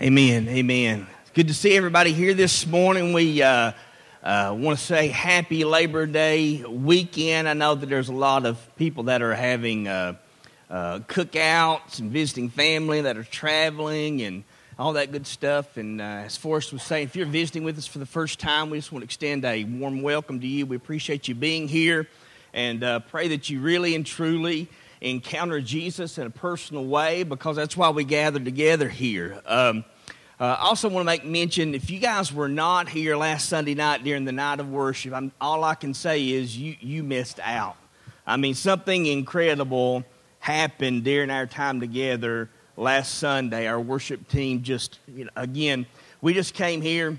Amen. Amen. Good to see everybody here this morning. We uh, uh, want to say happy Labor Day weekend. I know that there's a lot of people that are having uh, uh cookouts and visiting family that are traveling and all that good stuff. And uh, as Forrest was saying, if you're visiting with us for the first time, we just want to extend a warm welcome to you. We appreciate you being here and uh, pray that you really and truly encounter Jesus in a personal way because that's why we gather together here. Um, uh, I also want to make mention if you guys were not here last Sunday night during the night of worship, I'm, all I can say is you, you missed out. I mean, something incredible happened during our time together last Sunday. Our worship team just, you know, again, we just came here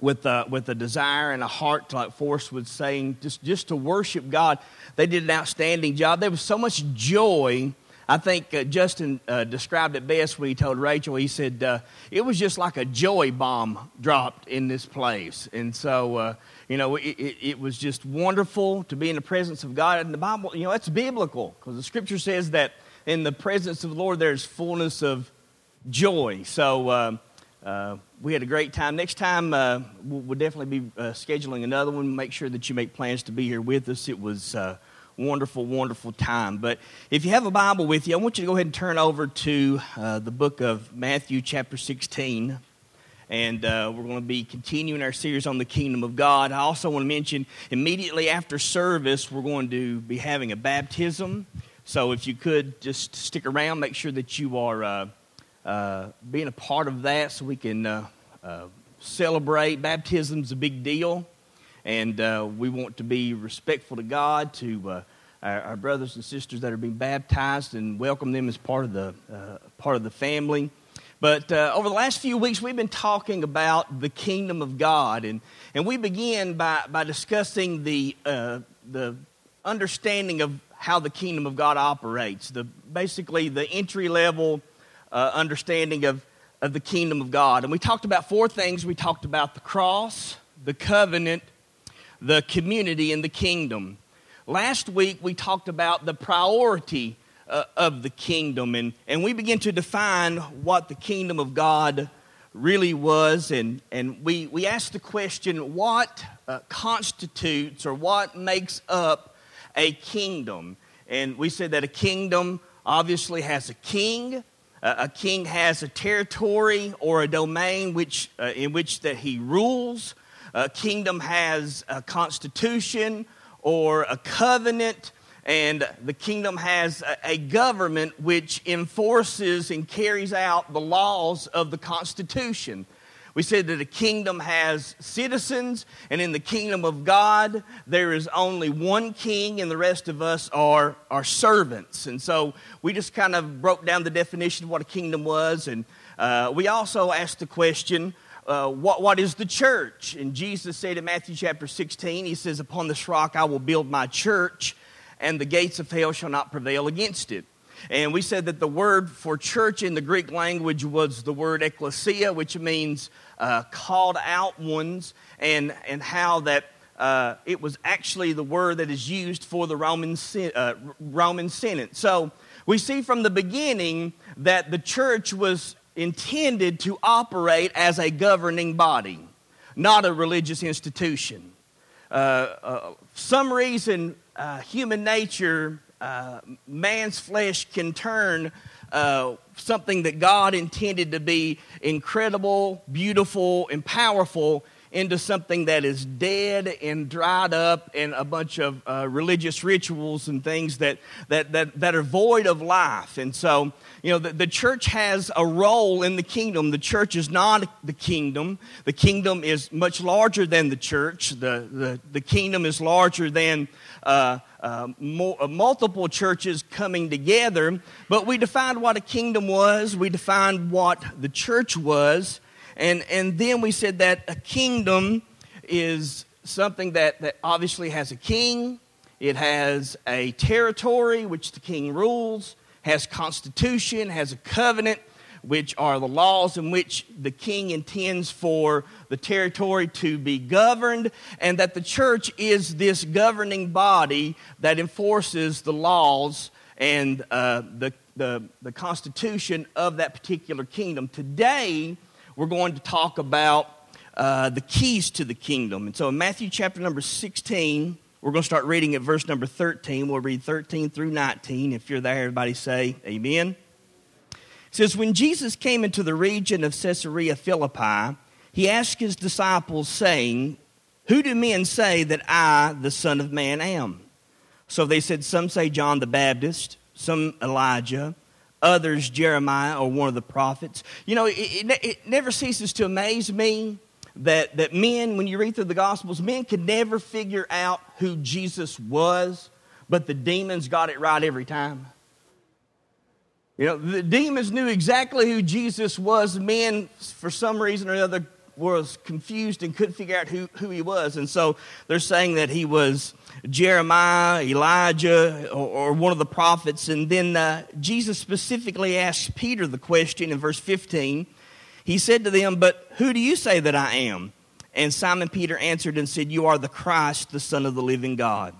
with a, with a desire and a heart, like Forrest was saying, just, just to worship God. They did an outstanding job. There was so much joy. I think uh, Justin uh, described it best when he told Rachel. He said, uh, It was just like a joy bomb dropped in this place. And so, uh, you know, it, it, it, was just wonderful to be in the presence of God. And the Bible, you know, that's biblical because the scripture says that in the presence of the Lord there's fullness of joy. So, uh, uh, we had a great time. Next time, uh, we'll, definitely be uh, scheduling another one. Make sure that you make plans to be here with us. It was a wonderful, wonderful time. But if you have a Bible with you, I want you to go ahead and turn over to uh, the book of Matthew, chapter 16. And uh, we're going to be continuing our series on the kingdom of God. I also want to mention immediately after service, we're going to be having a baptism. So if you could just stick around, make sure that you are uh, being a part of that so we can uh, uh, celebrate. Baptism's a big deal, and uh, we want to be respectful to God, to uh, our, our, brothers and sisters that are being baptized, and welcome them as part of the uh, part of the family. But over the last few weeks, we've been talking about the kingdom of God, and, and we begin by, by discussing the the understanding of how the kingdom of God operates. The basically the entry level uh, understanding of, of the kingdom of God. And we talked about four things we talked about the cross, the covenant, the community, and the kingdom. Last week we talked about the priority uh, of the kingdom, and, and we began to define what the kingdom of God really was. And, and we, we asked the question what uh, constitutes or what makes up a kingdom? And we said that a kingdom obviously has a king, a king has a territory or a domain which, uh, in which that he rules. A kingdom has a constitution or a covenant, and the kingdom has a, a government which enforces and carries out the laws of the constitution. We said that a kingdom has citizens, and in the kingdom of God, there is only one king, and the rest of us are, are servants. And so we just kind of broke down the definition of what a kingdom was, and uh, we also asked the question uh, what, what is the church? And Jesus said in Matthew chapter 16, He says, Upon this rock I will build my church, and the gates of hell shall not prevail against it. And we said that the word for church in the Greek language was the word ecclesia, which means uh, called out ones, and, and how that uh, it was actually the word that is used for the Roman, uh, Roman Senate. So we see from the beginning that the church was intended to operate as a governing body, not a religious institution. Uh, uh some reason, uh, human nature, uh, man's flesh can turn uh, something that God intended to be incredible, beautiful, and powerful into something that is dead and dried up and a bunch of uh, religious rituals and things that, that, that, that are void of life. And so, you know, the, the church has a role in the kingdom. The church is not the kingdom. The kingdom is much larger than the church. The, the, the kingdom is larger than uh, uh, mo- uh, multiple churches coming together. But we defined what a kingdom was, we defined what the church was, and, and then we said that a kingdom is something that, that obviously has a king, it has a territory which the king rules, has constitution, has a covenant, which are the laws in which the king intends for the territory to be governed, and that the church is this governing body that enforces the laws and uh, the, the, the constitution of that particular kingdom. Today, we're going to talk about uh, the keys to the kingdom. And so in Matthew chapter number 16, we're going to start reading at verse number 13. We'll read 13 through 19. If you're there, everybody say amen. It says, When Jesus came into the region of Caesarea Philippi, he asked his disciples, saying, Who do men say that I, the Son of Man, am? So they said, Some say John the Baptist, some Elijah, others Jeremiah or one of the prophets. You know, it, it, it never ceases to amaze me that, that men, when you read through the Gospels, men could never figure out who Jesus was, but the demons got it right every time. You know, the demons knew exactly who Jesus was. Men, for some reason or other, was confused and couldn't figure out who, who he was. And so they're saying that he was Jeremiah, Elijah, or, or one of the prophets. And then uh, Jesus specifically asks Peter the question in verse 15. He said to them, But who do you say that I am? And Simon Peter answered and said, You are the Christ, the Son of the living God.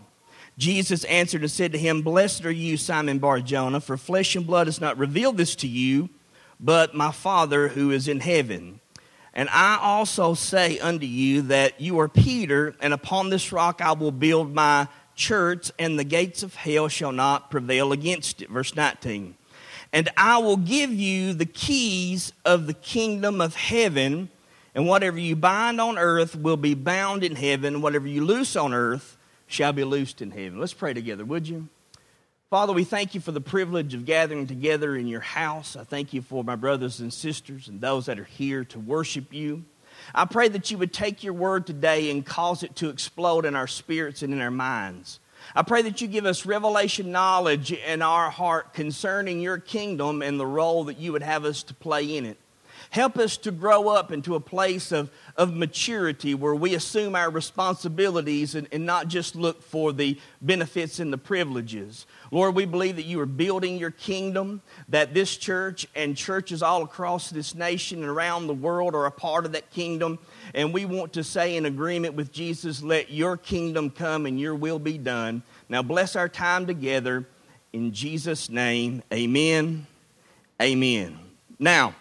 Jesus answered and said to him, Blessed are you, Simon Bar Jonah, for flesh and blood has not revealed this to you, but my Father who is in heaven. And I also say unto you that you are Peter, and upon this rock I will build my church, and the gates of hell shall not prevail against it. Verse 19. And I will give you the keys of the kingdom of heaven, and whatever you bind on earth will be bound in heaven, whatever you loose on earth shall be loosed in heaven. Let's pray together, would you? Father, we thank you for the privilege of gathering together in your house. I thank you for my brothers and sisters and those that are here to worship you. I pray that you would take your word today and cause it to explode in our spirits and in our minds. I pray that you give us revelation knowledge in our heart concerning your kingdom and the role that you would have us to play in it. Help us to grow up into a place of, of maturity where we assume our responsibilities and, and not just look for the benefits and the privileges. Lord, we believe that you are building your kingdom, that this church and churches all across this nation and around the world are a part of that kingdom. And we want to say in agreement with Jesus, let your kingdom come and your will be done. Now bless our time together. In Jesus' name, amen. Amen. Now,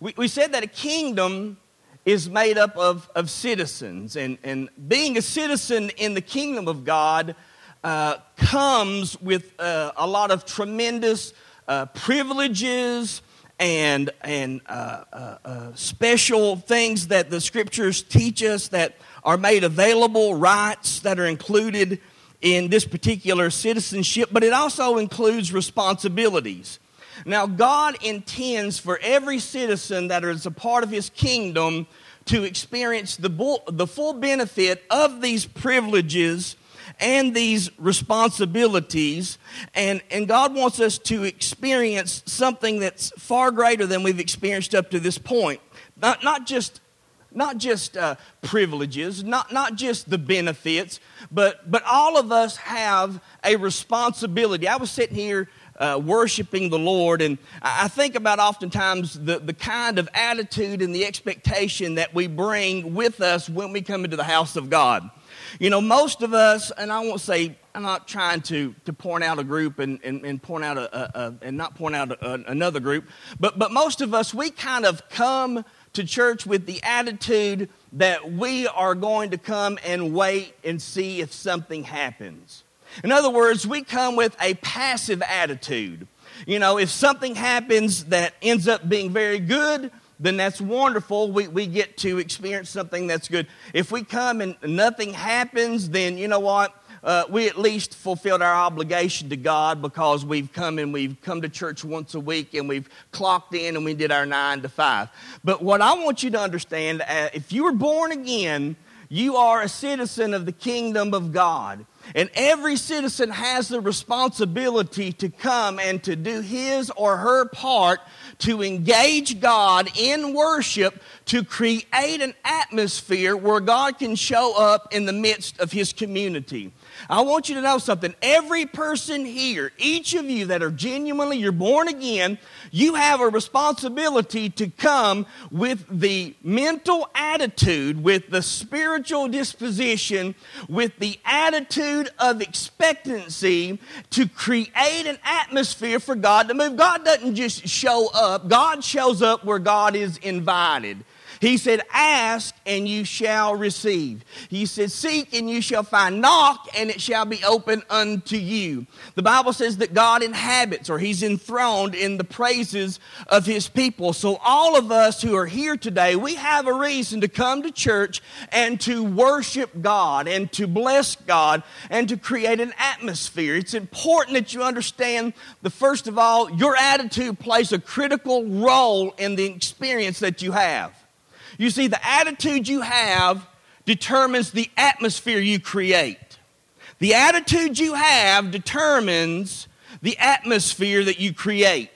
we, we said that a kingdom is made up of, of citizens, and, and being a citizen in the kingdom of God uh, comes with uh, a lot of tremendous uh, privileges and, and uh, uh, uh, special things that the scriptures teach us that are made available, rights that are included in this particular citizenship, but it also includes responsibilities. Now, God intends for every citizen that is a part of His kingdom to experience the, bull, the full benefit of these privileges and these responsibilities. And, and God wants us to experience something that's far greater than we've experienced up to this point. Not, not just, not just uh, privileges, not, not just the benefits, but, but all of us have a responsibility. I was sitting here uh, worshiping the Lord. And I think about oftentimes the, the kind of attitude and the expectation that we bring with us when we come into the house of God. You know, most of us, and I won't say, I'm not trying to, to point out a group and, and, and point out a, a, a, and not point out a, another group, but, but most of us, we kind of come to church with the attitude that we are going to come and wait and see if something happens. In other words, we come with a passive attitude. You know, if something happens that ends up being very good, then that's wonderful. We, we get to experience something that's good. If we come and nothing happens, then you know what? Uh, we at least fulfilled our obligation to God because we've come and we've come to church once a week and we've clocked in and we did our nine to five. But what I want you to understand uh, if you were born again, you are a citizen of the kingdom of God. And every citizen has the responsibility to come and to do his or her part to engage God in worship to create an atmosphere where God can show up in the midst of his community. I want you to know something. Every person here, each of you that are genuinely, you're born again, you have a responsibility to come with the mental attitude, with the spiritual disposition, with the attitude of expectancy to create an atmosphere for God to move. God doesn't just show up, God shows up where God is invited. He said, Ask and you shall receive. He said, Seek and you shall find. Knock and it shall be open unto you. The Bible says that God inhabits or He's enthroned in the praises of His people. So, all of us who are here today, we have a reason to come to church and to worship God and to bless God and to create an atmosphere. It's important that you understand the first of all, your attitude plays a critical role in the experience that you have. You see, the attitude you have determines the atmosphere you create. The attitude you have determines the atmosphere that you create.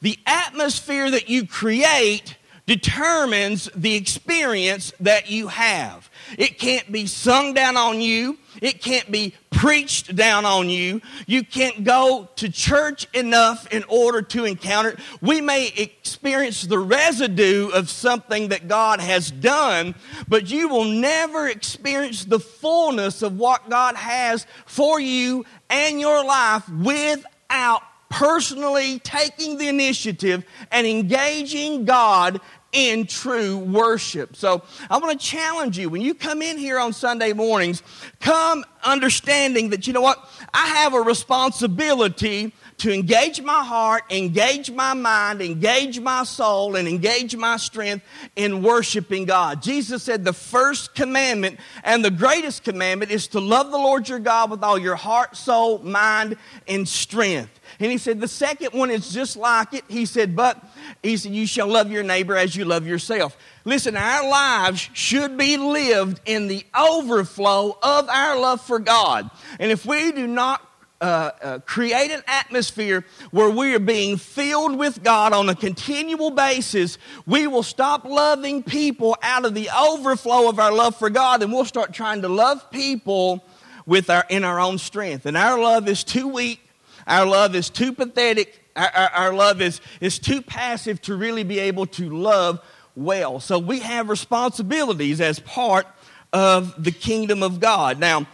The atmosphere that you create determines the experience that you have. It can't be sung down on you. It can't be preached down on you. You can't go to church enough in order to encounter it. We may experience the residue of something that God has done, but you will never experience the fullness of what God has for you and your life without personally taking the initiative and engaging God in true worship. So I want to challenge you when you come in here on Sunday mornings, come understanding that, you know what, I have a responsibility to engage my heart, engage my mind, engage my soul, and engage my strength in worshiping God. Jesus said the first commandment and the greatest commandment is to love the Lord your God with all your heart, soul, mind, and strength. And he said, the second one is just like it. He said, but he said, you shall love your neighbor as you love yourself. Listen, our lives should be lived in the overflow of our love for God. And if we do not uh, uh, create an atmosphere where we are being filled with God on a continual basis, we will stop loving people out of the overflow of our love for God and we'll start trying to love people with our, in our own strength. And our love is too weak our love is too pathetic. Our, our, our, love is, is too passive to really be able to love well. So we have responsibilities as part of the kingdom of God. Now,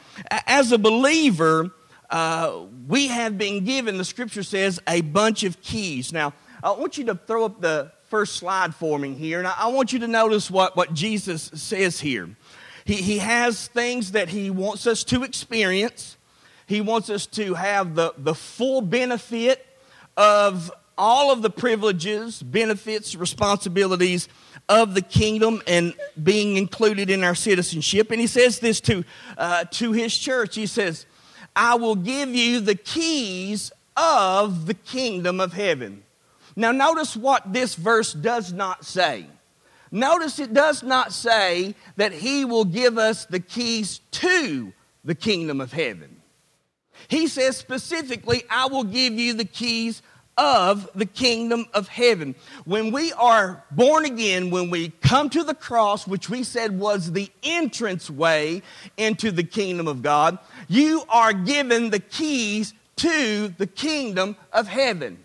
as a believer, uh, we have been given, the scripture says, a bunch of keys. Now, I want you to throw up the first slide for me here, and I want you to notice what, what Jesus says here. He, he has things that he wants us to experience. He wants us to have the, the full benefit of all of the privileges, benefits, responsibilities of the kingdom and being included in our citizenship. And he says this to, uh, to his church. He says, I will give you the keys of the kingdom of heaven. Now, notice what this verse does not say. Notice it does not say that he will give us the keys to the kingdom of heaven. He says specifically, I will give you the keys of the kingdom of heaven. When we are born again, when we come to the cross, which we said was the entrance way into the kingdom of God, you are given the keys to the kingdom of heaven.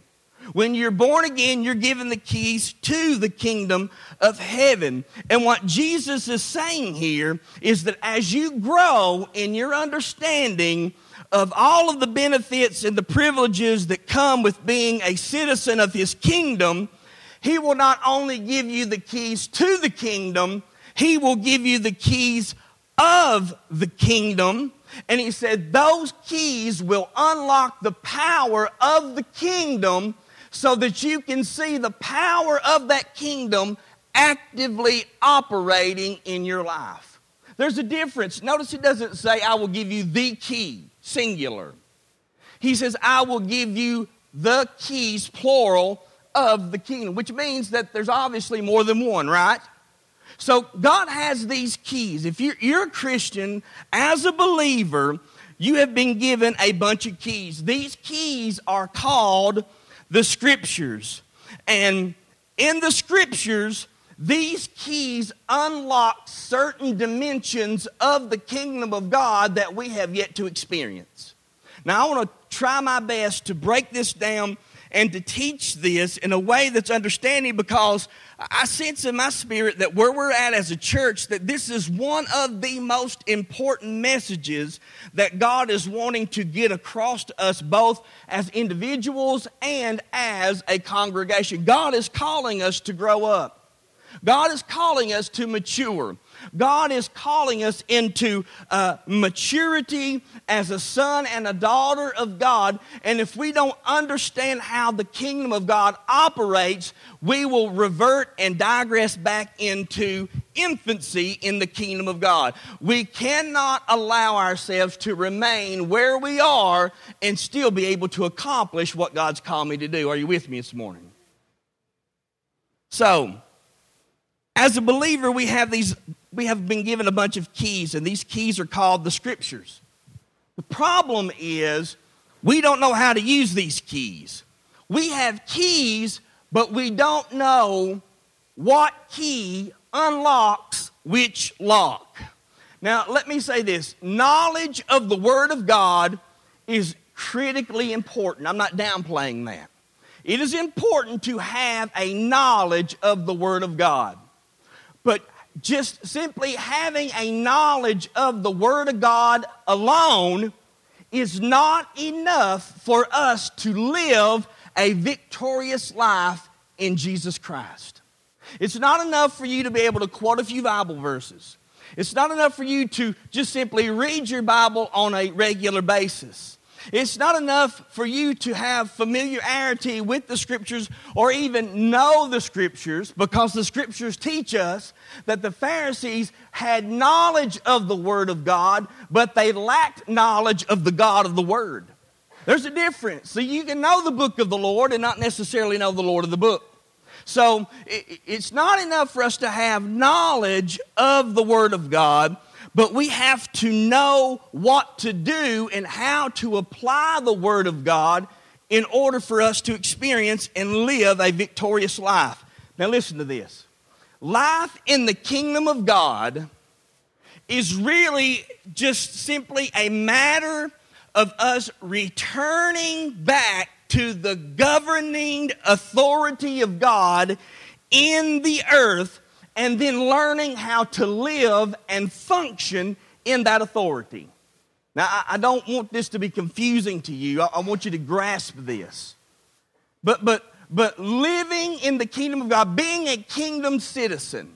When you're born again, you're given the keys to the kingdom of heaven. And what Jesus is saying here is that as you grow in your understanding of all of the benefits and the privileges that come with being a citizen of his kingdom, he will not only give you the keys to the kingdom, he will give you the keys of the kingdom. And he said, those keys will unlock the power of the kingdom so that you can see the power of that kingdom actively operating in your life. There's a difference. Notice it doesn't say, I will give you the key singular. He says, I will give you the keys, plural, of the kingdom, which means that there's obviously more than one, right? So God has these keys. If you're, you're, a Christian, as a believer, you have been given a bunch of keys. These keys are called the scriptures. And in the scriptures, these keys unlock certain dimensions of the kingdom of God that we have yet to experience. Now, I want to try my best to break this down and to teach this in a way that's understanding because I sense in my spirit that where we're at as a church, that this is one of the most important messages that God is wanting to get across to us both as individuals and as a congregation. God is calling us to grow up. God is calling us to mature. God is calling us into uh, maturity as a son and a daughter of God. And if we don't understand how the kingdom of God operates, we will revert and digress back into infancy in the kingdom of God. We cannot allow ourselves to remain where we are and still be able to accomplish what God's called me to do. Are you with me this morning? So, as a believer, we have these we have been given a bunch of keys, and these keys are called the scriptures. The problem is we don't know how to use these keys. We have keys, but we don't know what key unlocks which lock. Now, let me say this knowledge of the Word of God is critically important. I'm not downplaying that. It is important to have a knowledge of the Word of God. But just simply having a knowledge of the Word of God alone is not enough for us to live a victorious life in Jesus Christ. It's not enough for you to be able to quote a few Bible verses. It's not enough for you to just simply read your Bible on a regular basis. It's not enough for you to have familiarity with the scriptures or even know the scriptures because the scriptures teach us that the Pharisees had knowledge of the Word of God, but they lacked knowledge of the God of the Word. There's a difference. So you can know the book of the Lord and not necessarily know the Lord of the book. So it's not enough for us to have knowledge of the Word of God but we have to know what to do and how to apply the Word of God in order for us to experience and live a victorious life. Now, listen to this life in the kingdom of God is really just simply a matter of us returning back to the governing authority of God in the earth and then learning how to live and function in that authority. Now, I, don't want this to be confusing to you. I, I want you to grasp this. But, but, but living in the kingdom of God, being a kingdom citizen,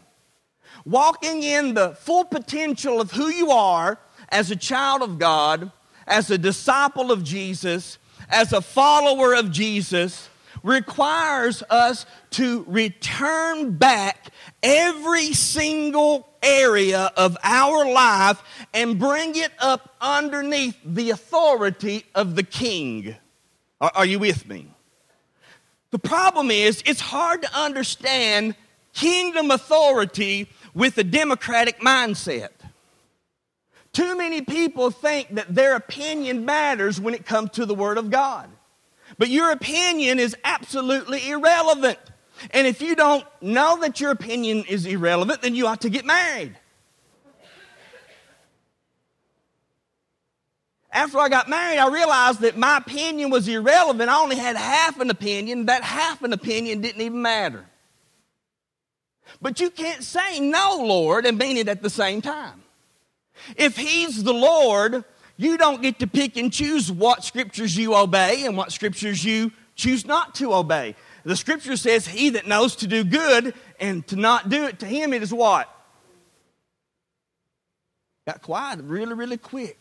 walking in the full potential of who you are as a child of God, as a disciple of Jesus, as a follower of Jesus, requires us to return back every single area of our life and bring it up underneath the authority of the king. Are, are, you with me? The problem is, it's hard to understand kingdom authority with a democratic mindset. Too many people think that their opinion matters when it comes to the Word of God. But your opinion is absolutely irrelevant. And if you don't know that your opinion is irrelevant, then you ought to get married. After I got married, I realized that my opinion was irrelevant. I only had half an opinion. That half an opinion didn't even matter. But you can't say no, Lord, and mean it at the same time. If He's the Lord, you don't get to pick and choose what scriptures you obey and what scriptures you choose not to obey. The scripture says, He that knows to do good and to not do it, to him it is what? Got quiet really, really quick.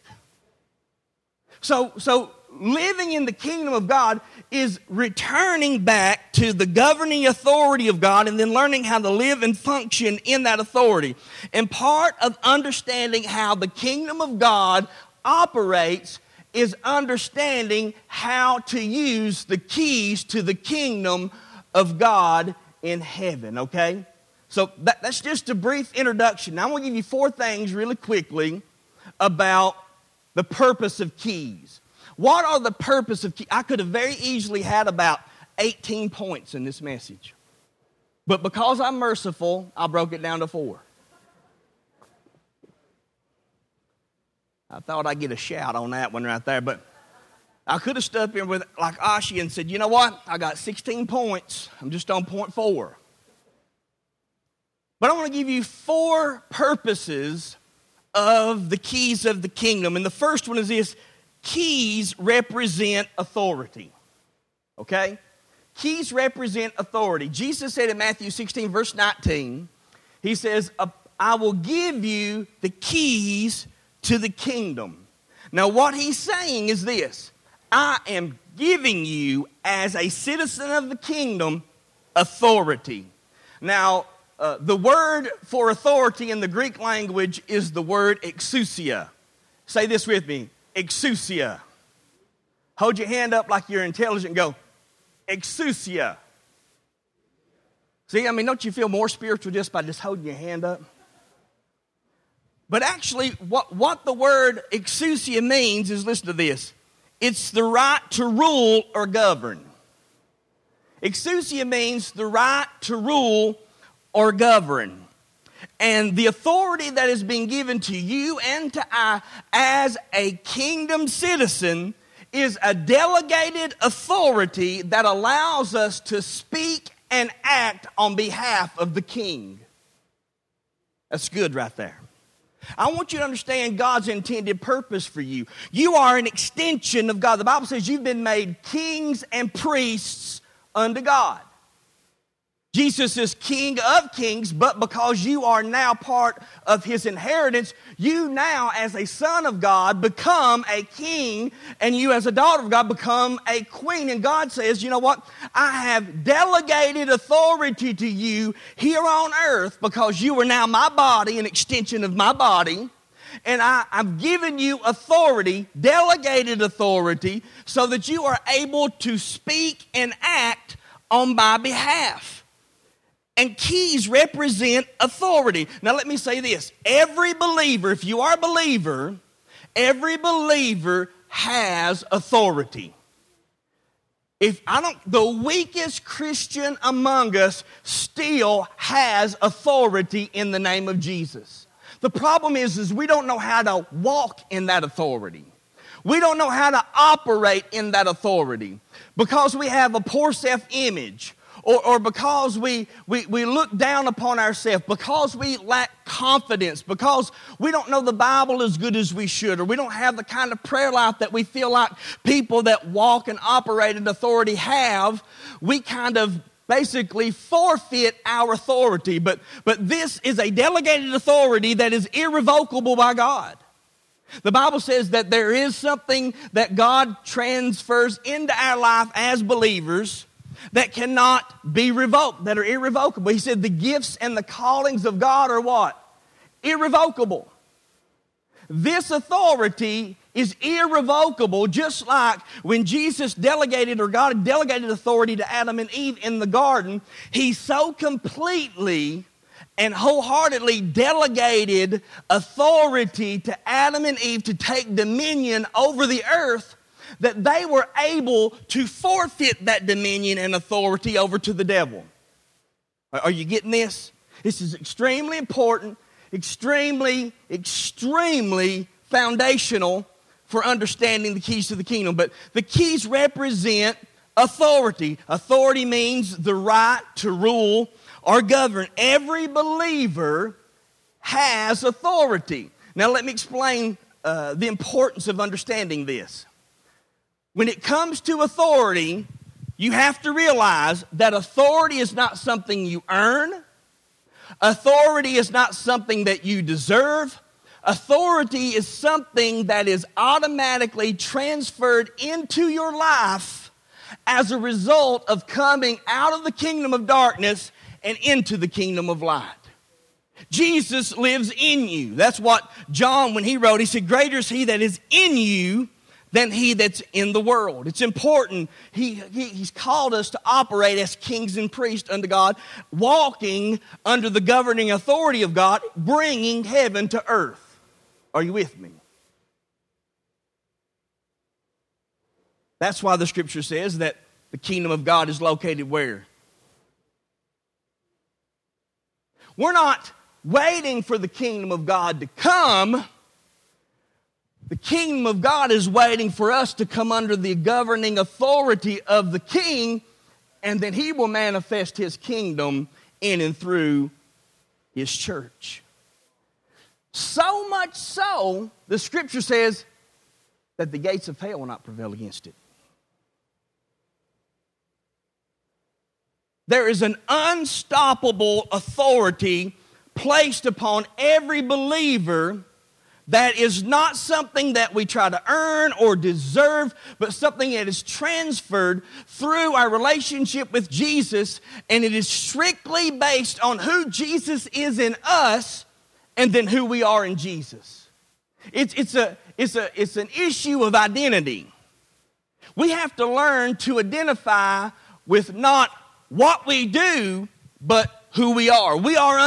So, so living in the kingdom of God is returning back to the governing authority of God and then learning how to live and function in that authority. And part of understanding how the kingdom of God operates is understanding how to use the keys to the kingdom of God in heaven, okay? So that, that's just a brief introduction. Now, I'm going to give you four things really quickly about the purpose of keys. What are the purpose of keys? I could have very easily had about 18 points in this message. But because I'm merciful, I broke it down to four. I thought I'd get a shout on that one right there, but I could have up here with like Ashi and said, you know what? I got 16 points. I'm just on point four. But I want to give you four purposes of the keys of the kingdom. And the first one is this keys represent authority. Okay? Keys represent authority. Jesus said in Matthew 16, verse 19, He says, I will give you the keys to the kingdom. Now, what He's saying is this I am giving you, as a citizen of the kingdom, authority. Now, uh, the word for authority in the Greek language is the word exousia. Say this with me exousia. Hold your hand up like you're intelligent go, exousia. See, I mean, don't you feel more spiritual just by just holding your hand up? But actually, what, what the word exousia means is listen to this it's the right to rule or govern. Exousia means the right to rule or govern. And the authority that is being given to you and to I as a kingdom citizen is a delegated authority that allows us to speak and act on behalf of the king. That's good right there. I want you to understand God's intended purpose for you. You are an extension of God. The Bible says you've been made kings and priests unto God. Jesus is King of kings, but because you are now part of his inheritance, you now, as a son of God, become a king, and you, as a daughter of God, become a queen. And God says, You know what? I have delegated authority to you here on earth because you are now my body, an extension of my body. And I, I've given you authority, delegated authority, so that you are able to speak and act on my behalf. And keys represent authority. Now, let me say this every believer, if you are a believer, every believer has authority. If I don't, the weakest Christian among us still has authority in the name of Jesus. The problem is, is we don't know how to walk in that authority. We don't know how to operate in that authority because we have a poor self image or, or because we, we, we look down upon ourselves, because we lack confidence, because we don't know the Bible as good as we should, or we don't have the kind of prayer life that we feel like people that walk and operate in authority have, we kind of basically forfeit our authority. But, but this is a delegated authority that is irrevocable by God. The Bible says that there is something that God transfers into our life as believers that cannot be revoked, that are irrevocable. He said the gifts and the callings of God are what? Irrevocable. This authority is irrevocable, just like when Jesus delegated or God delegated authority to Adam and Eve in the garden. He so completely and wholeheartedly delegated authority to Adam and Eve to take dominion over the earth that they were able to forfeit that dominion and authority over to the devil. Are you getting this? This is extremely important, extremely, extremely foundational for understanding the keys to the kingdom. But the keys represent authority. Authority means the right to rule or govern. Every believer has authority. Now, let me explain uh, the importance of understanding this. When it comes to authority, you have to realize that authority is not something you earn. Authority is not something that you deserve. Authority is something that is automatically transferred into your life as a result of coming out of the kingdom of darkness and into the kingdom of light. Jesus lives in you. That's what John, when he wrote, he said, Greater is he that is in you than he that's in the world. It's important. He, he, he's called us to operate as kings and priests unto God, walking under the governing authority of God, bringing heaven to earth. Are you with me? That's why the scripture says that the kingdom of God is located where? We're not waiting for the kingdom of God to come The kingdom of God is waiting for us to come under the governing authority of the king, and then he will manifest his kingdom in and through his church. So much so, the scripture says that the gates of hell will not prevail against it. There is an unstoppable authority placed upon every believer that is not something that we try to earn or deserve, but something that is transferred through our relationship with Jesus, and it is strictly based on who Jesus is in us and then who we are in Jesus. It's, it's, a, it's, a, it's an issue of identity. We have to learn to identify with not what we do, but who we are. We are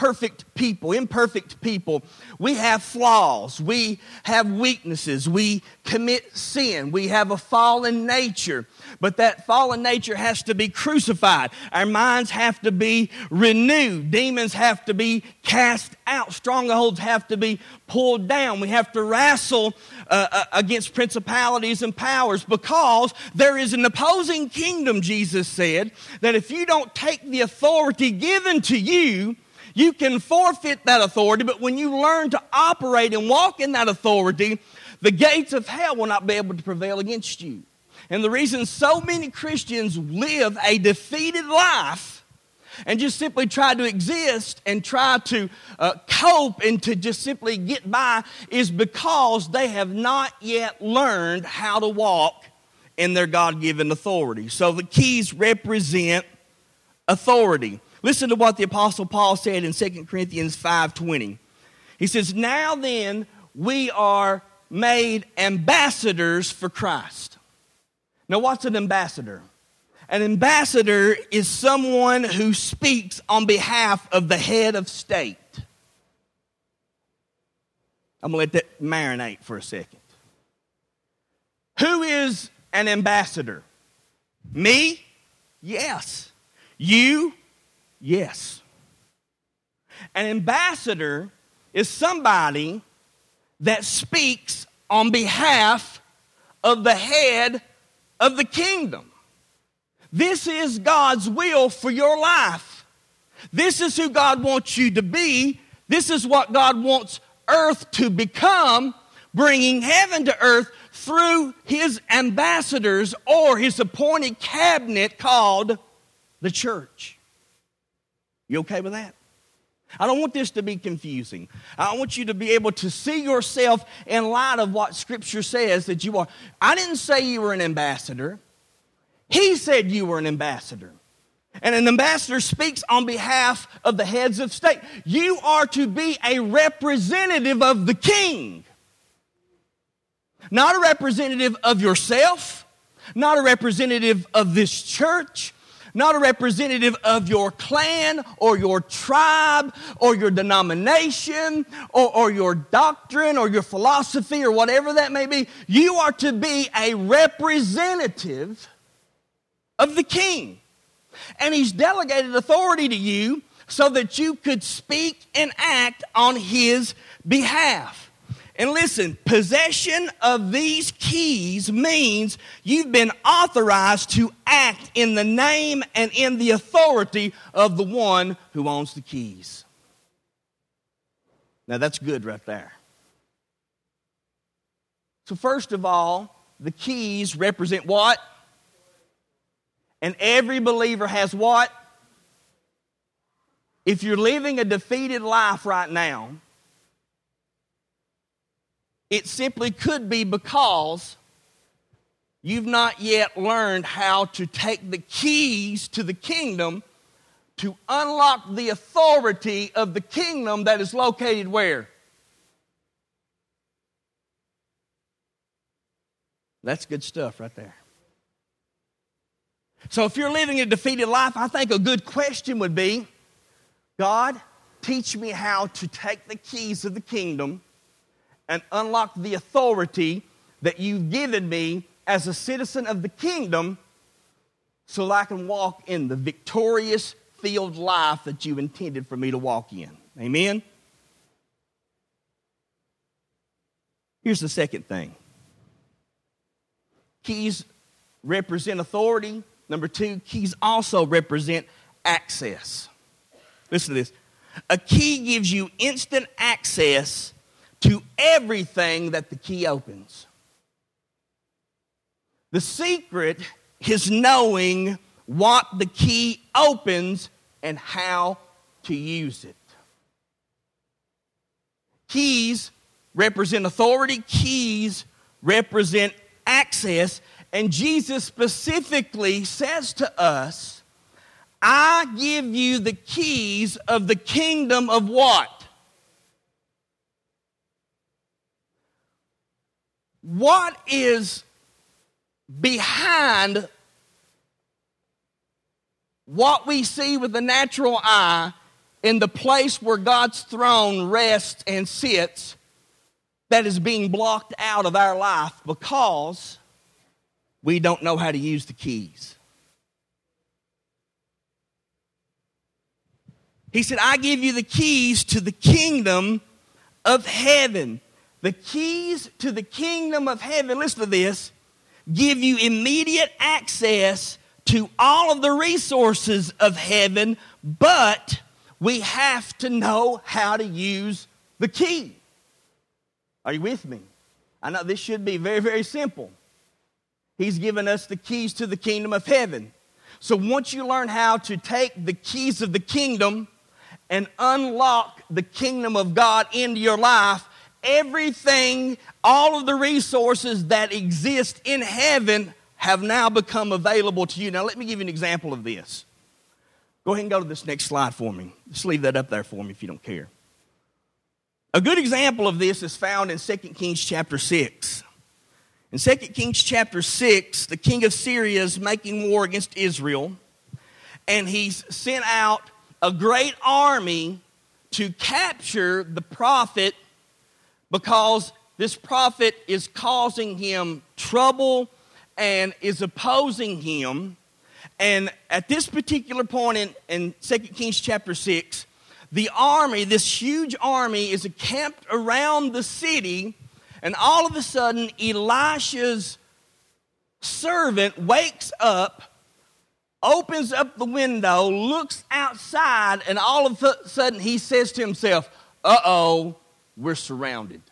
perfect people, imperfect people. We have flaws. We have weaknesses. We commit sin. We have a fallen nature. But that fallen nature has to be crucified. Our minds have to be renewed. Demons have to be cast out. Strongholds have to be pulled down. We have to wrestle uh, uh against principalities and powers because there is an opposing kingdom, Jesus said, that if you don't take the authority given to you, you can forfeit that authority, but when you learn to operate and walk in that authority, the gates of hell will not be able to prevail against you. And the reason so many Christians live a defeated life and just simply try to exist and try to uh, cope and to just simply get by is because they have not yet learned how to walk in their God given authority. So the keys represent authority. Listen to what the apostle Paul said in 2 Corinthians 5:20. He says, "Now then, we are made ambassadors for Christ." Now, what's an ambassador? An ambassador is someone who speaks on behalf of the head of state. I'm going to let that marinate for a second. Who is an ambassador? Me? Yes. You? Yes. An ambassador is somebody that speaks on behalf of the head of the kingdom. This is God's will for your life. This is who God wants you to be. This is what God wants earth to become, bringing heaven to earth through his ambassadors or his appointed cabinet called the church. You okay with that? I don't want this to be confusing. I want you to be able to see yourself in light of what Scripture says that you are. I didn't say you were an ambassador, He said you were an ambassador. And an ambassador speaks on behalf of the heads of state. You are to be a representative of the king, not a representative of yourself, not a representative of this church not a representative of your clan or your tribe or your denomination or, or, your doctrine or your philosophy or whatever that may be. You are to be a representative of the king. And he's delegated authority to you so that you could speak and act on his behalf. And listen, possession of these keys means you've been authorized to act in the name and in the authority of the one who owns the keys. Now that's good right there. So, first of all, the keys represent what? And every believer has what? If you're living a defeated life right now, it simply could be because you've not yet learned how to take the keys to the kingdom to unlock the authority of the kingdom that is located where? That's good stuff right there. So, if you're living a defeated life, I think a good question would be God, teach me how to take the keys of the kingdom and unlock the authority that you've given me as a citizen of the kingdom so that I can walk in the victorious field life that you intended for me to walk in. Amen? Here's the second thing keys represent authority. Number two, keys also represent access. Listen to this a key gives you instant access to everything that the key opens. The secret is knowing what the key opens and how to use it. Keys represent authority, keys represent access, and Jesus specifically says to us, I give you the keys of the kingdom of what? What is behind what we see with the natural eye in the place where God's throne rests and sits that is being blocked out of our life because we don't know how to use the keys. He said, I give you the keys to the kingdom of heaven. The keys to the kingdom of heaven, listen to this, give you immediate access to all of the resources of heaven, but we have to know how to use the key. Are you with me? I know this should be very, very simple. He's given us the keys to the kingdom of heaven. So once you learn how to take the keys of the kingdom and unlock the kingdom of God into your life, everything, all of the resources that exist in heaven have now become available to you. Now, let me give you an example of this. Go ahead and go to this next slide for me. Just leave that up there for me if you don't care. A good example of this is found in 2 Kings chapter 6. In 2 Kings chapter 6, the king of Syria is making war against Israel, and he's sent out a great army to capture the prophet because this prophet is causing him trouble and is opposing him. And at this particular point in, in 2 Kings chapter 6, the army, this huge army, is camped around the city, and all of a sudden, Elisha's servant wakes up, opens up the window, looks outside, and all of a sudden he says to himself, Uh oh, we're surrounded.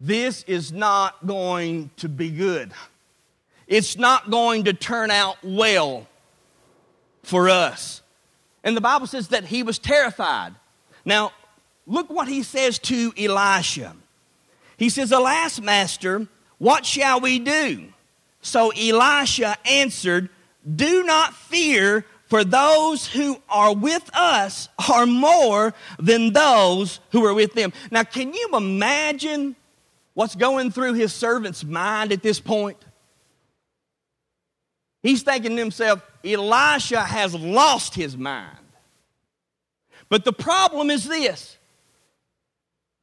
This is not going to be good. It's not going to turn out well for us. And the Bible says that he was terrified. Now, look what he says to Elisha. He says, Alas, master, what shall we do? So Elisha answered, Do not fear, for those who are with us are more than those who are with them. Now, can you imagine what's going through his servant's mind at this point? He's thinking to himself, Elisha has lost his mind. But the problem is this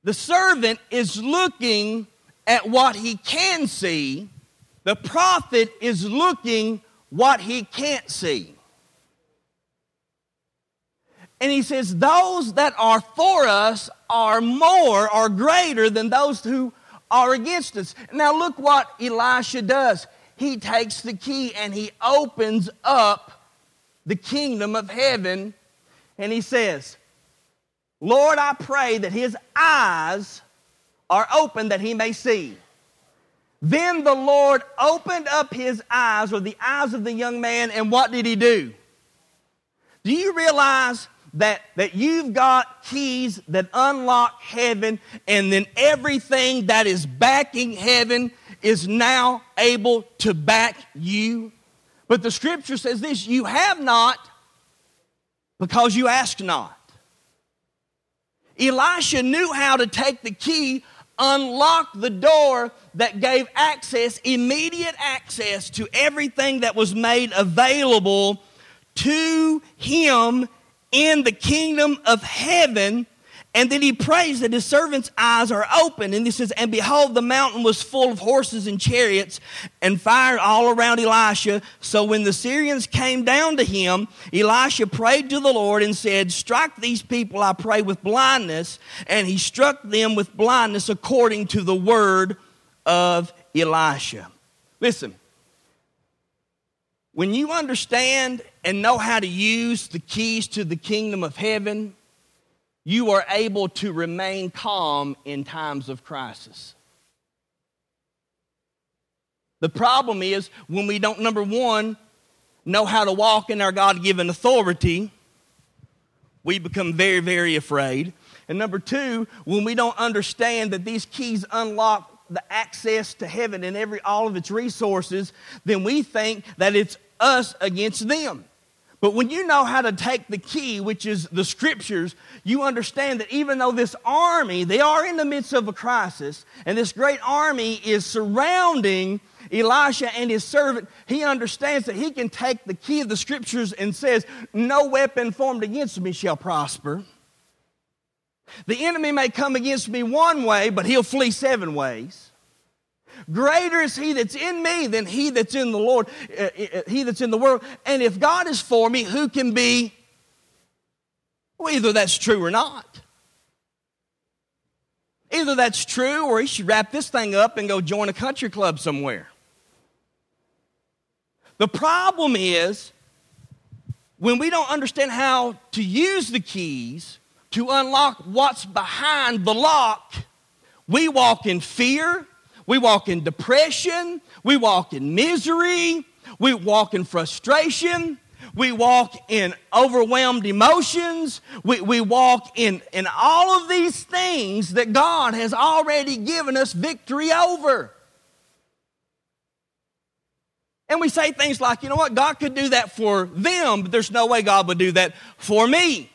the servant is looking at what he can see, the prophet is looking what he can't see. And he says, Those that are for us are more or greater than those who are against us. Now, look what Elisha does he takes the key and he opens up the kingdom of heaven and he says, Lord, I pray that his eyes are open that he may see. Then the Lord opened up his eyes, or the eyes of the young man, and what did he do? Do you realize that, that you've got keys that unlock heaven, and then everything that is backing heaven is now able to back you. But the scripture says this you have not because you ask not. Elisha knew how to take the key, unlock the door that gave access, immediate access to everything that was made available to him in the kingdom of heaven And then he prays that his servant's eyes are open. And he says, And behold, the mountain was full of horses and chariots and fire all around Elisha. So when the Syrians came down to him, Elisha prayed to the Lord and said, Strike these people, I pray, with blindness. And he struck them with blindness according to the word of Elisha. Listen, when you understand and know how to use the keys to the kingdom of heaven, you are able to remain calm in times of crisis. The problem is when we don't, number one, know how to walk in our God given authority, we become very, very afraid. And number two, when we don't understand that these keys unlock the access to heaven and every all of its resources, then we think that it's us against them. But when you know how to take the key, which is the scriptures, you understand that even though this army, they are in the midst of a crisis, and this great army is surrounding Elisha and his servant, he understands that he can take the key of the scriptures and says, No weapon formed against me shall prosper. The enemy may come against me one way, but he'll flee seven ways. Greater is he that's in me than he that's in the Lord, uh, uh, uh, he that's in the world. And if God is for me, who can be? Well, either that's true or not. Either that's true or he should wrap this thing up and go join a country club somewhere. The problem is when we don't understand how to use the keys to unlock what's behind the lock, we walk in fear, we walk in depression. We walk in misery. We walk in frustration. We walk in overwhelmed emotions. We, we walk in, in all of these things that God has already given us victory over. And we say things like, you know what, God could do that for them, but there's no way God would do that for me.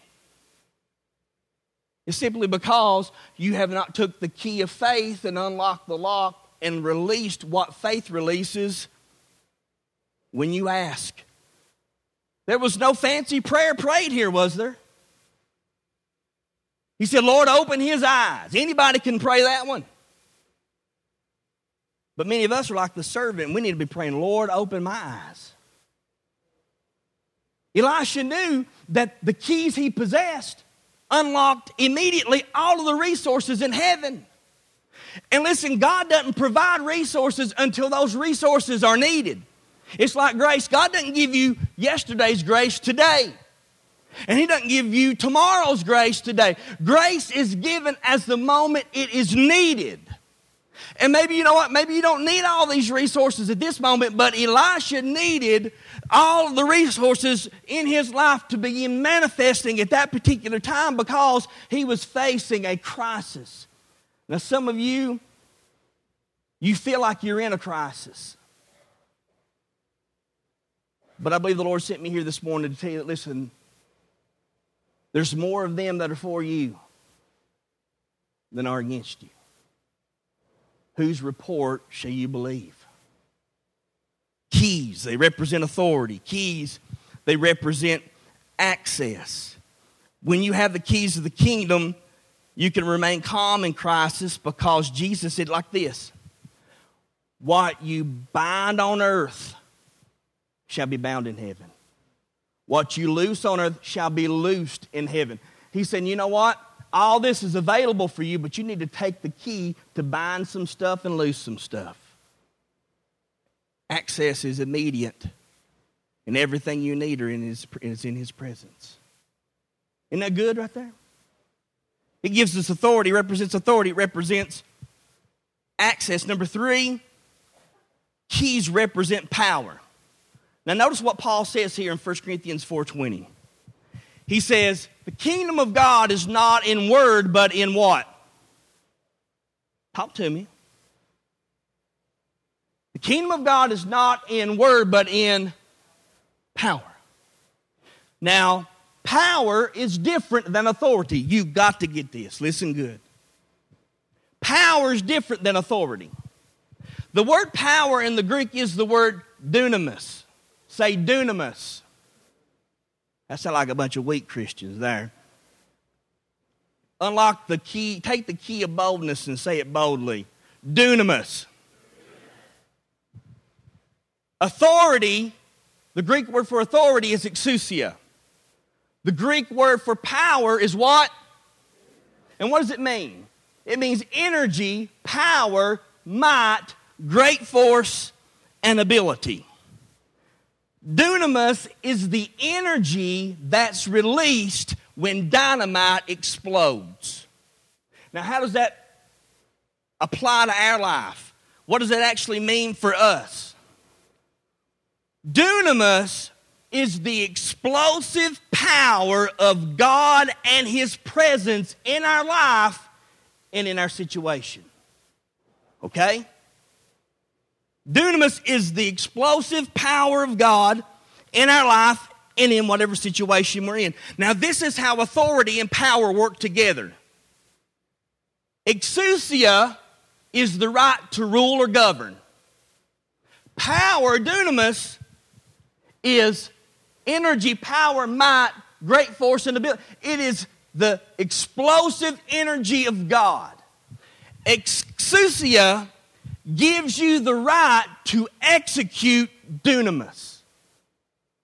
It's simply because you have not took the key of faith and unlocked the lock and released what faith releases when you ask. There was no fancy prayer prayed here, was there? He said, Lord, open his eyes. Anybody can pray that one. But many of us are like the servant. We need to be praying, Lord, open my eyes. Elisha knew that the keys he possessed unlocked immediately all of the resources in heaven. And listen, God doesn't provide resources until those resources are needed. It's like grace. God doesn't give you yesterday's grace today. And He doesn't give you tomorrow's grace today. Grace is given as the moment it is needed. And maybe you know what? Maybe you don't need all these resources at this moment, but Elisha needed all the resources in his life to begin manifesting at that particular time because he was facing a crisis. Now, some of you, you feel like you're in a crisis. But I believe the Lord sent me here this morning to tell you that, listen, there's more of them that are for you than are against you. Whose report shall you believe? Keys, they represent authority. Keys, they represent access. When you have the keys of the kingdom, you can remain calm in crisis because Jesus said like this What you bind on earth shall be bound in heaven. What you loose on earth shall be loosed in heaven. He said, You know what? All this is available for you, but you need to take the key to bind some stuff and loose some stuff. Access is immediate, and everything you need is in His presence. Isn't that good right there? It gives us authority, represents authority, it represents access. Number three, keys represent power. Now notice what Paul says here in 1 Corinthians 4:20. He says, "The kingdom of God is not in word, but in what?" Talk to me. The kingdom of God is not in word, but in power. Now, Power is different than authority. You've got to get this. Listen good. Power is different than authority. The word power in the Greek is the word dunamis. Say dunamis. That sounds like a bunch of weak Christians there. unlock the key, take the key of boldness and say it boldly. Dunamis. Authority, the Greek word for authority is exousia. The Greek word for power is what? And what does it mean? It means energy, power, might, great force, and ability. Dunamis is the energy that's released when dynamite explodes. Now, how does that apply to our life? What does that actually mean for us? Dunamis is the explosive power of God and His presence in our life and in our situation. Okay? Dunamis is the explosive power of God in our life and in whatever situation we're in. Now, this is how authority and power work together. Exousia is the right to rule or govern. Power, dunamis, is energy, power, might, great force, and ability. It is the explosive energy of God. Exousia gives you the right to execute dunamis.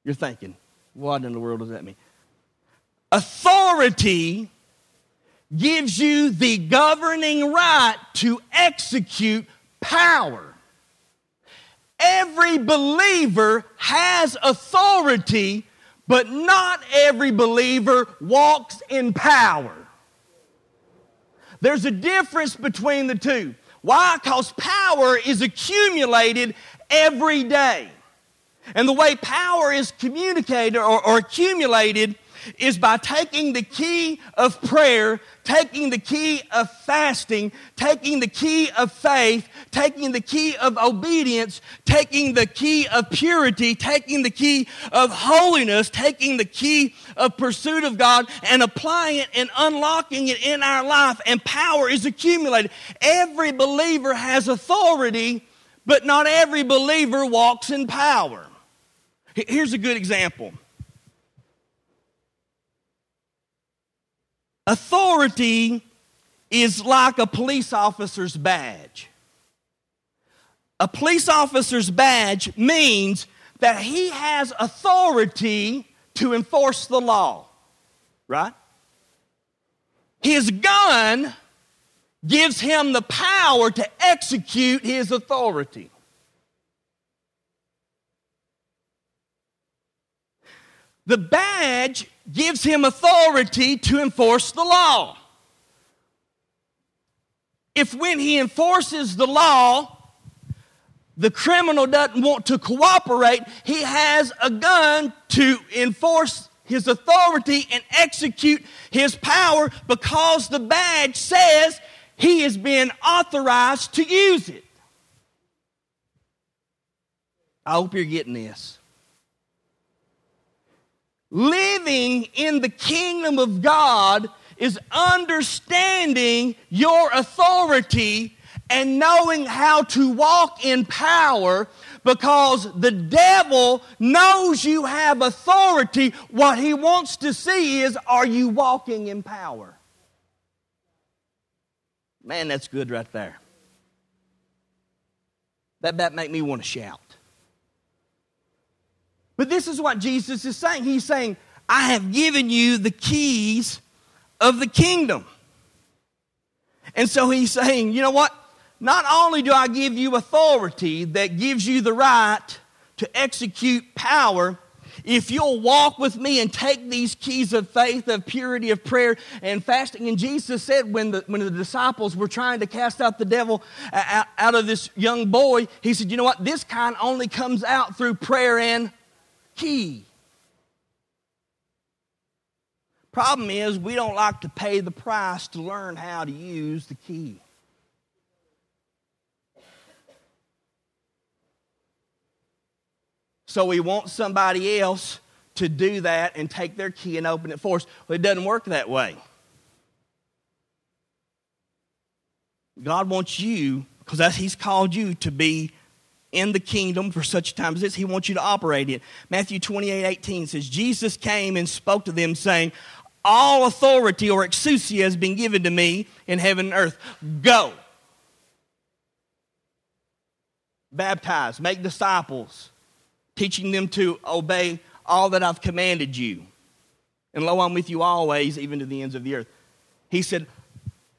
You're thinking, what in the world does that mean? Authority gives you the governing right to execute power. Every believer has authority, but not every believer walks in power. There's a difference between the two. Why? Because power is accumulated every day. And the way power is communicated or, or accumulated is by taking the key of prayer, taking the key of fasting, taking the key of faith, taking the key of obedience, taking the key of purity, taking the key of holiness, taking the key of pursuit of God, and applying it and unlocking it in our life, and power is accumulated. Every believer has authority, but not every believer walks in power. Here's a good example. Authority is like a police officer's badge. A police officer's badge means that he has authority to enforce the law, right? His gun gives him the power to execute his authority. The badge gives him authority to enforce the law. If when he enforces the law, the criminal doesn't want to cooperate, he has a gun to enforce his authority and execute his power because the badge says he has been authorized to use it. I hope you're getting this. Living in the kingdom of God is understanding your authority and knowing how to walk in power because the devil knows you have authority. What he wants to see is are you walking in power? Man, that's good right there. That, that make me want to shout. But this is what Jesus is saying. He's saying, I have given you the keys of the kingdom. And so he's saying, you know what? Not only do I give you authority that gives you the right to execute power, if you'll walk with me and take these keys of faith, of purity, of prayer, and fasting. And Jesus said when the, when the disciples were trying to cast out the devil uh, out, out of this young boy, he said, You know what? This kind only comes out through prayer and key. Problem is, we don't like to pay the price to learn how to use the key. So we want somebody else to do that and take their key and open it for us. Well, it doesn't work that way. God wants you, because He's called you to be in the kingdom for such a time as this. He wants you to operate it. Matthew 28 18 says, Jesus came and spoke to them, saying, All authority or exousia has been given to me in heaven and earth. Go. Baptize, make disciples, teaching them to obey all that I've commanded you. And lo, I'm with you always, even to the ends of the earth. He said,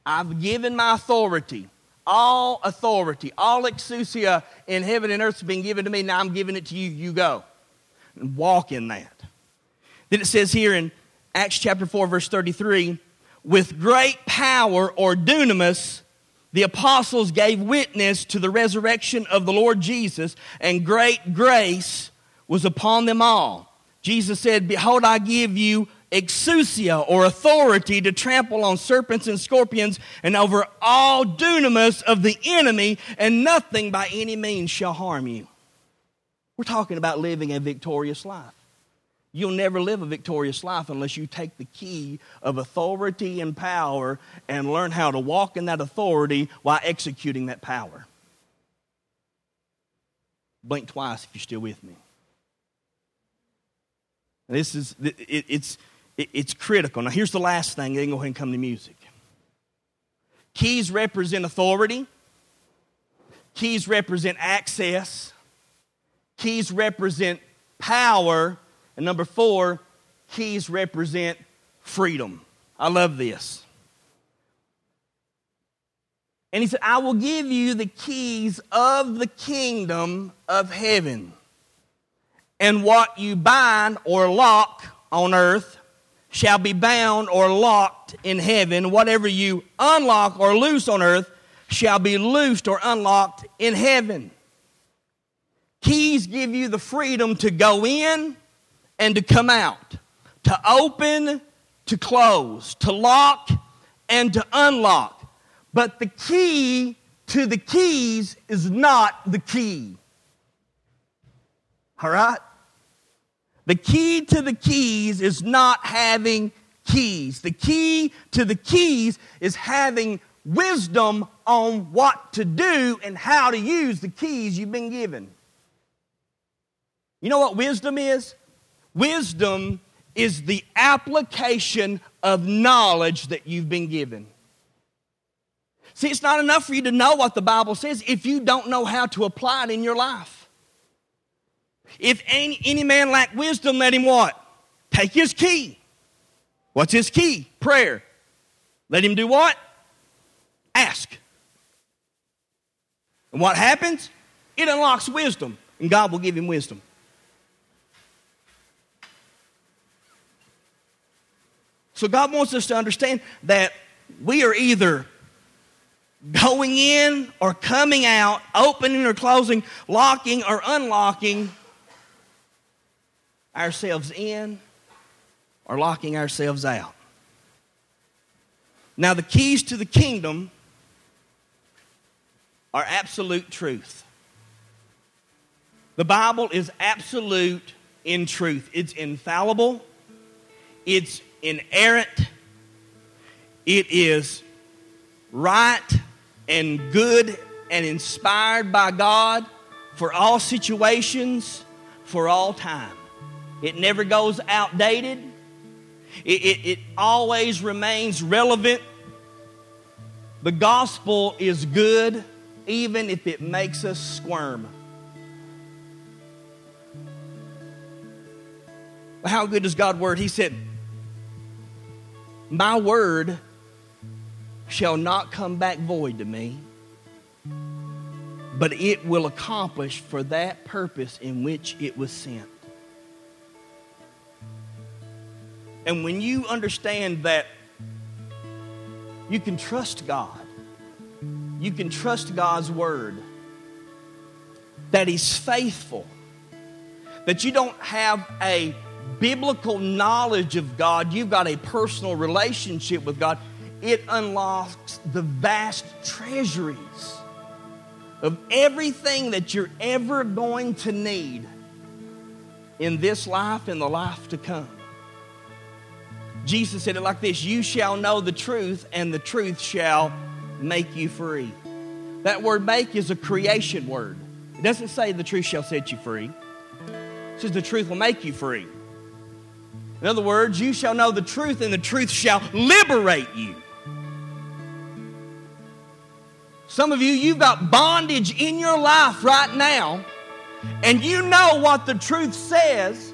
I've given my authority, all authority, all exousia in heaven and earth has been given to me. Now I'm giving it to you. You go and walk in that. Then it says here in Acts chapter 4, verse 33 with great power or dunamis, the apostles gave witness to the resurrection of the Lord Jesus, and great grace was upon them all. Jesus said, Behold, I give you exousia or authority to trample on serpents and scorpions and over all dunamis of the enemy, and nothing by any means shall harm you. We're talking about living a victorious life. You'll never live a victorious life unless you take the key of authority and power and learn how to walk in that authority while executing that power. Blink twice if you're still with me. This is it, it's it's critical. Now here's the last thing. Then go ahead and come to music. Keys represent authority. Keys represent access. Keys represent power and number four, keys represent freedom. I love this. And he said, I will give you the keys of the kingdom of heaven. And what you bind or lock on earth shall be bound or locked in heaven. Whatever you unlock or loose on earth shall be loosed or unlocked in heaven. Keys give you the freedom to go in and to come out, to open, to close, to lock, and to unlock. But the key to the keys is not the key. All right? The key to the keys is not having keys. The key to the keys is having wisdom on what to do and how to use the keys you've been given. You know what wisdom is? Wisdom is the application of knowledge that you've been given. See, it's not enough for you to know what the Bible says if you don't know how to apply it in your life. If any, any man lack wisdom, let him what? Take his key. What's his key? Prayer. Let him do what? Ask. And what happens? It unlocks wisdom, and God will give him wisdom. So God wants us to understand that we are either going in or coming out, opening or closing, locking or unlocking ourselves in or locking ourselves out. Now, the keys to the kingdom are absolute truth. The Bible is absolute in truth, it's infallible, it's inerrant, it is right and good and inspired by God for all situations, for all time. It never goes outdated. It, it, it, always remains relevant. The gospel is good even if it makes us squirm. How good is God's word? He said, my word shall not come back void to me, but it will accomplish for that purpose in which it was sent. And when you understand that you can trust God, you can trust God's word, that He's faithful, that you don't have a biblical knowledge of God, you've got a personal relationship with God, it unlocks the vast treasuries of everything that you're ever going to need in this life and the life to come. Jesus said it like this You shall know the truth, and the truth shall make you free. That word make is a creation word. It doesn't say the truth shall set you free, it says the truth will make you free. In other words, you shall know the truth, and the truth shall liberate you. Some of you, you've got bondage in your life right now, and you know what the truth says,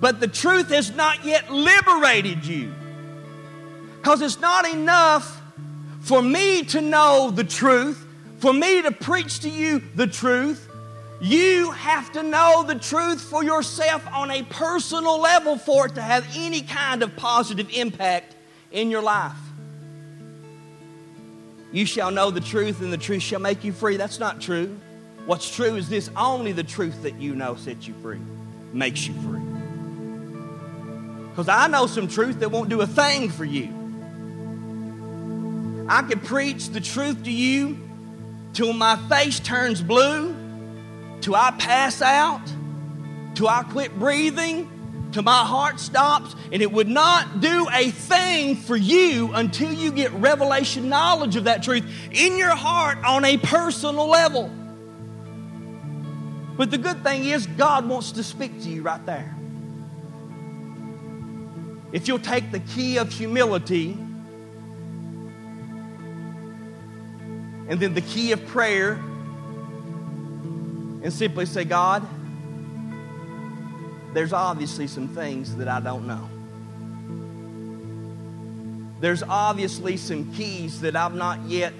but the truth has not yet liberated you. Because it's not enough for me to know the truth, for me to preach to you the truth. You have to know the truth for yourself on a personal level for it to have any kind of positive impact in your life. You shall know the truth, and the truth shall make you free. That's not true. What's true is this only the truth that you know sets you free, makes you free. Because I know some truth that won't do a thing for you. I could preach the truth to you till my face turns blue, till I pass out, till I quit breathing, till my heart stops, and it would not do a thing for you until you get revelation knowledge of that truth in your heart on a personal level. But the good thing is, God wants to speak to you right there. If you'll take the key of humility and then the key of prayer and simply say, God, there's obviously some things that I don't know. There's obviously some keys that I've not yet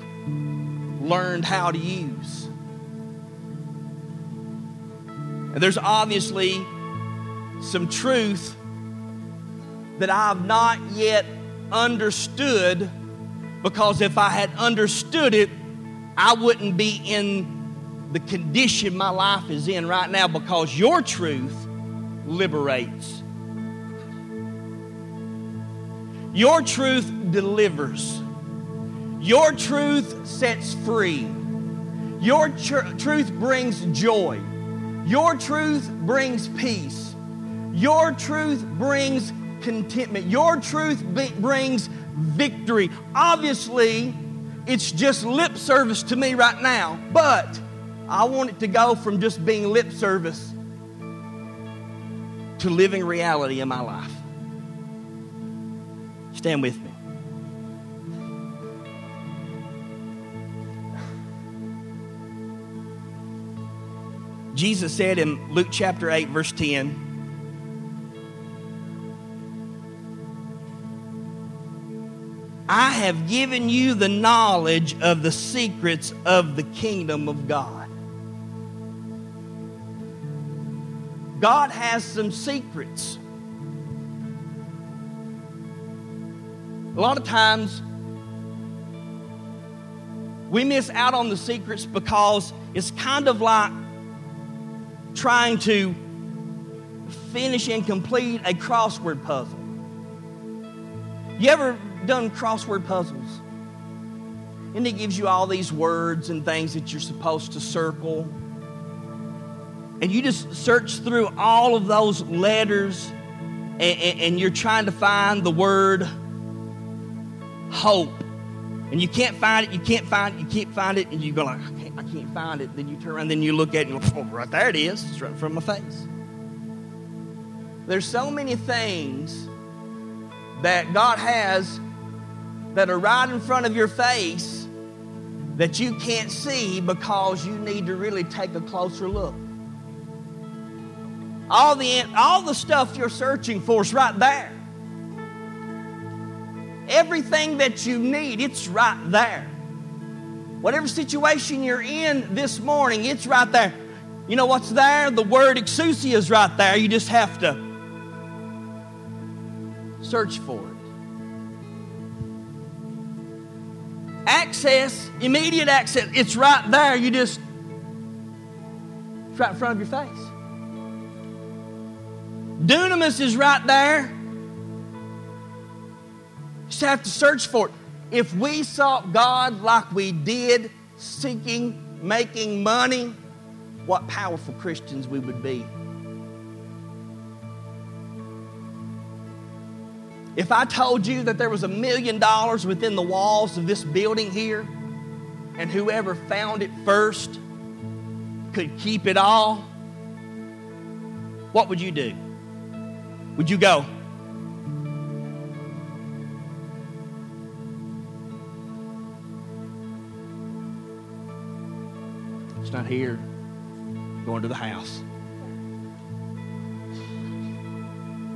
learned how to use. And there's obviously some truth that I've not yet understood because if I had understood it, I wouldn't be in the condition my life is in right now because your truth liberates. Your truth delivers. Your truth sets free. Your tr- truth brings joy. Your truth brings peace. Your truth brings contentment. Your truth be- brings victory. Obviously, it's just lip service to me right now, but I want it to go from just being lip service to living reality in my life. Stand with me. Jesus said in Luke chapter 8, verse 10, I have given you the knowledge of the secrets of the kingdom of God. God has some secrets. A lot of times, we miss out on the secrets because it's kind of like trying to finish and complete a crossword puzzle. You ever done crossword puzzles? And it gives you all these words and things that you're supposed to circle. And you just search through all of those letters and, and, and you're trying to find the word hope. And you can't find it, you can't find it, you can't find it, and you go like, I can't, I can't find it. Then you turn around, then you look at it, and go, oh, right there it is. It's right in front of my face. There's so many things that God has that are right in front of your face that you can't see because you need to really take a closer look. All the, all the stuff you're searching for is right there. Everything that you need, it's right there. Whatever situation you're in this morning, it's right there. You know what's there? The word exousia is right there. You just have to search for it. Access, immediate access, it's right there. You just, it's right in front of your face. Dunamis is right there. Just have to search for it. If we sought God like we did, seeking, making money, what powerful Christians we would be. If I told you that there was a million dollars within the walls of this building here, and whoever found it first could keep it all, what would you do? Would you go? It's not here. Going to the house.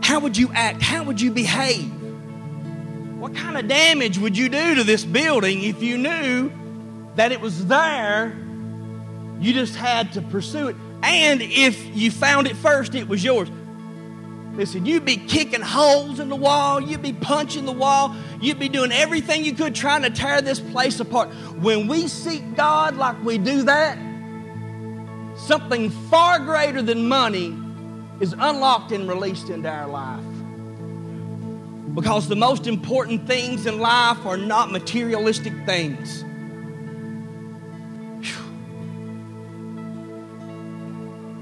How would you act? How would you behave? What kind of damage would you do to this building if you knew that it was there? You just had to pursue it. And if you found it first, it was yours. Listen, you'd be kicking holes in the wall, you'd be punching the wall, you'd be doing everything you could trying to tear this place apart. When we seek God like we do that, something far greater than money is unlocked and released into our life. Because the most important things in life are not materialistic things.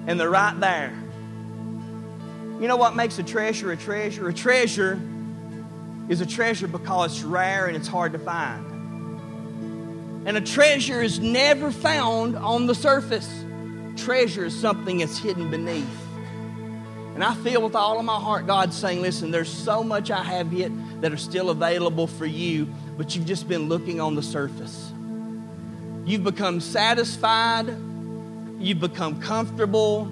And they're right there. You know what makes a treasure a treasure? A treasure is a treasure because it's rare and it's hard to find. And a treasure is never found on the surface. Treasure is something that's hidden beneath. And I feel with all of my heart God saying, listen, there's so much I have yet that are still available for you, but you've just been looking on the surface. You've become satisfied, you've become comfortable,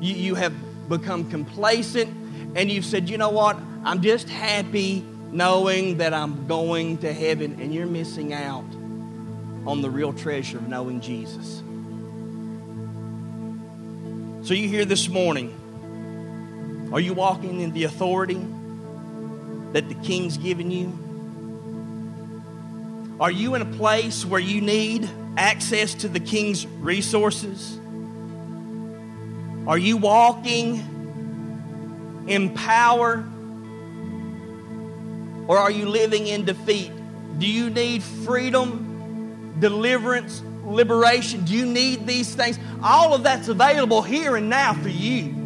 you, you have become complacent, and you've said, you know what, I'm just happy knowing that I'm going to heaven, and you're missing out on the real treasure of knowing Jesus. So you hear this morning, are you walking in the authority that the King's given you? Are you in a place where you need access to the King's resources? Are you walking in power? Or are you living in defeat? Do you need freedom, deliverance, liberation? Do you need these things? All of that's available here and now for you.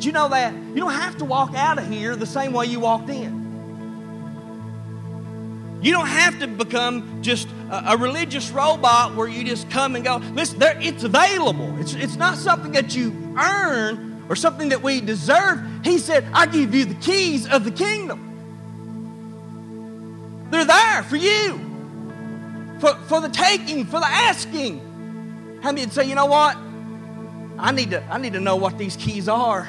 You know that? You don't have to walk out of here the same way you walked in. You don't have to become just a, a religious robot where you just come and go. Listen, there, it's available. It's, it's not something that you earn or something that we deserve. He said, I give you the keys of the kingdom. They're there for you, for, for the taking, for the asking. How many would say, you know what? I need to, I need to know what these keys are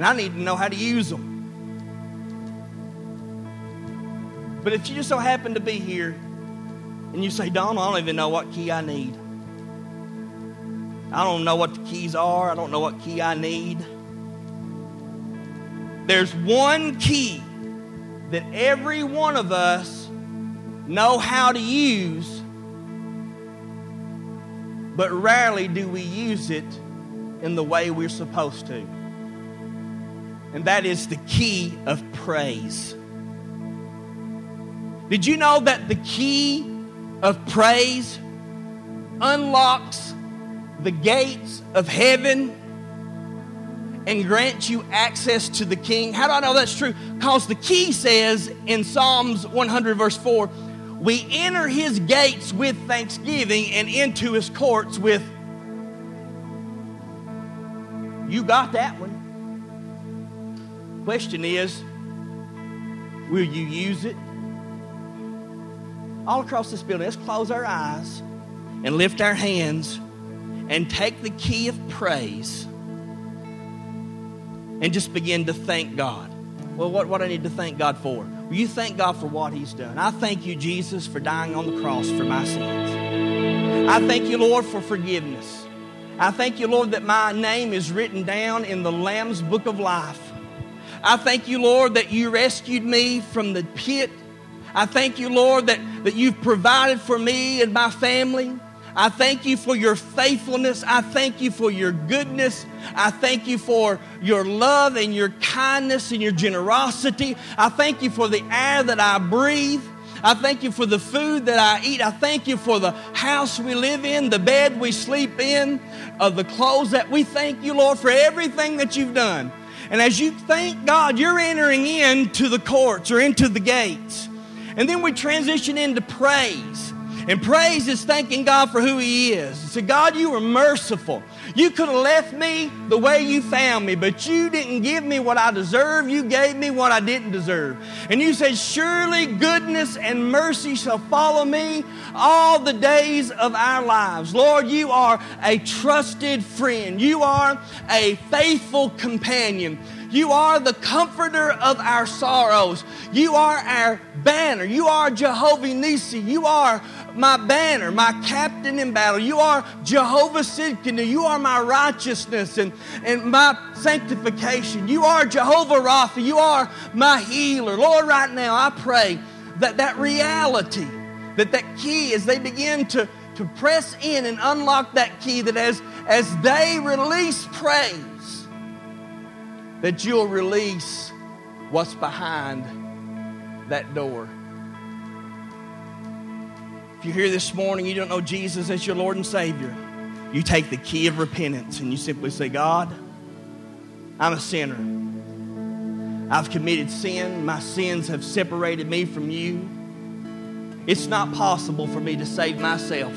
and I need to know how to use them. But if you just so happen to be here and you say, Don, I don't even know what key I need. I don't know what the keys are. I don't know what key I need. There's one key that every one of us know how to use, but rarely do we use it in the way we're supposed to and that is the key of praise. Did you know that the key of praise unlocks the gates of heaven and grants you access to the king? How do I know that's true? Because the key says in Psalms 100, verse 4, we enter his gates with thanksgiving and into his courts with. You got that one. Question is, will you use it? All across this building, let's close our eyes and lift our hands and take the key of praise and just begin to thank God. Well, what, what I need to thank God for? Will you thank God for what He's done? I thank you, Jesus, for dying on the cross for my sins. I thank you, Lord, for forgiveness. I thank you, Lord, that my name is written down in the Lamb's book of life. I thank you, Lord, that you rescued me from the pit. I thank you, Lord, that, that you've provided for me and my family. I thank you for your faithfulness. I thank you for your goodness. I thank you for your love and your kindness and your generosity. I thank you for the air that I breathe. I thank you for the food that I eat. I thank you for the house we live in, the bed we sleep in, uh, the clothes that we thank you, Lord, for everything that you've done. And as you thank God, you're entering into the courts or into the gates. And then we transition into praise. And praise is thanking God for who He is. So, God, you are merciful. You could have left me the way you found me, but you didn't give me what I deserve. You gave me what I didn't deserve. And you said, Surely goodness and mercy shall follow me all the days of our lives. Lord, you are a trusted friend. You are a faithful companion. You are the comforter of our sorrows. You are our banner. You are Jehovah Nissi. You are my banner, my captain in battle. You are Jehovah Tsidkenu. You are my righteousness and, and my sanctification. You are Jehovah Rapha. You are my healer. Lord, right now I pray that that reality, that that key as they begin to, to press in and unlock that key, that as, as they release praise, that you'll release what's behind that door. If you're here this morning, you don't know Jesus as your Lord and Savior, you take the key of repentance and you simply say, God, I'm a sinner. I've committed sin. My sins have separated me from you. It's not possible for me to save myself.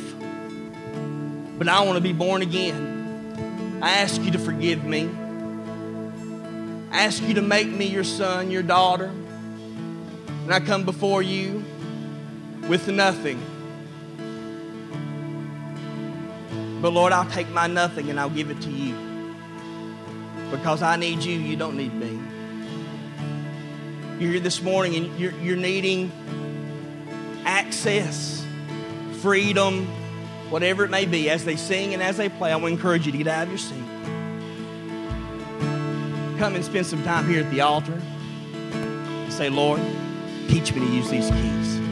But I want to be born again. I ask you to forgive me I ask you to make me your son, your daughter. And I come before you with nothing. But Lord, I'll take my nothing and I'll give it to you. Because I need you, you don't need me. You're here this morning and you're, you're needing access, freedom, whatever it may be. As they sing and as they play, I want to encourage you to get out of your seat come and spend some time here at the altar and say, Lord, teach me to use these keys.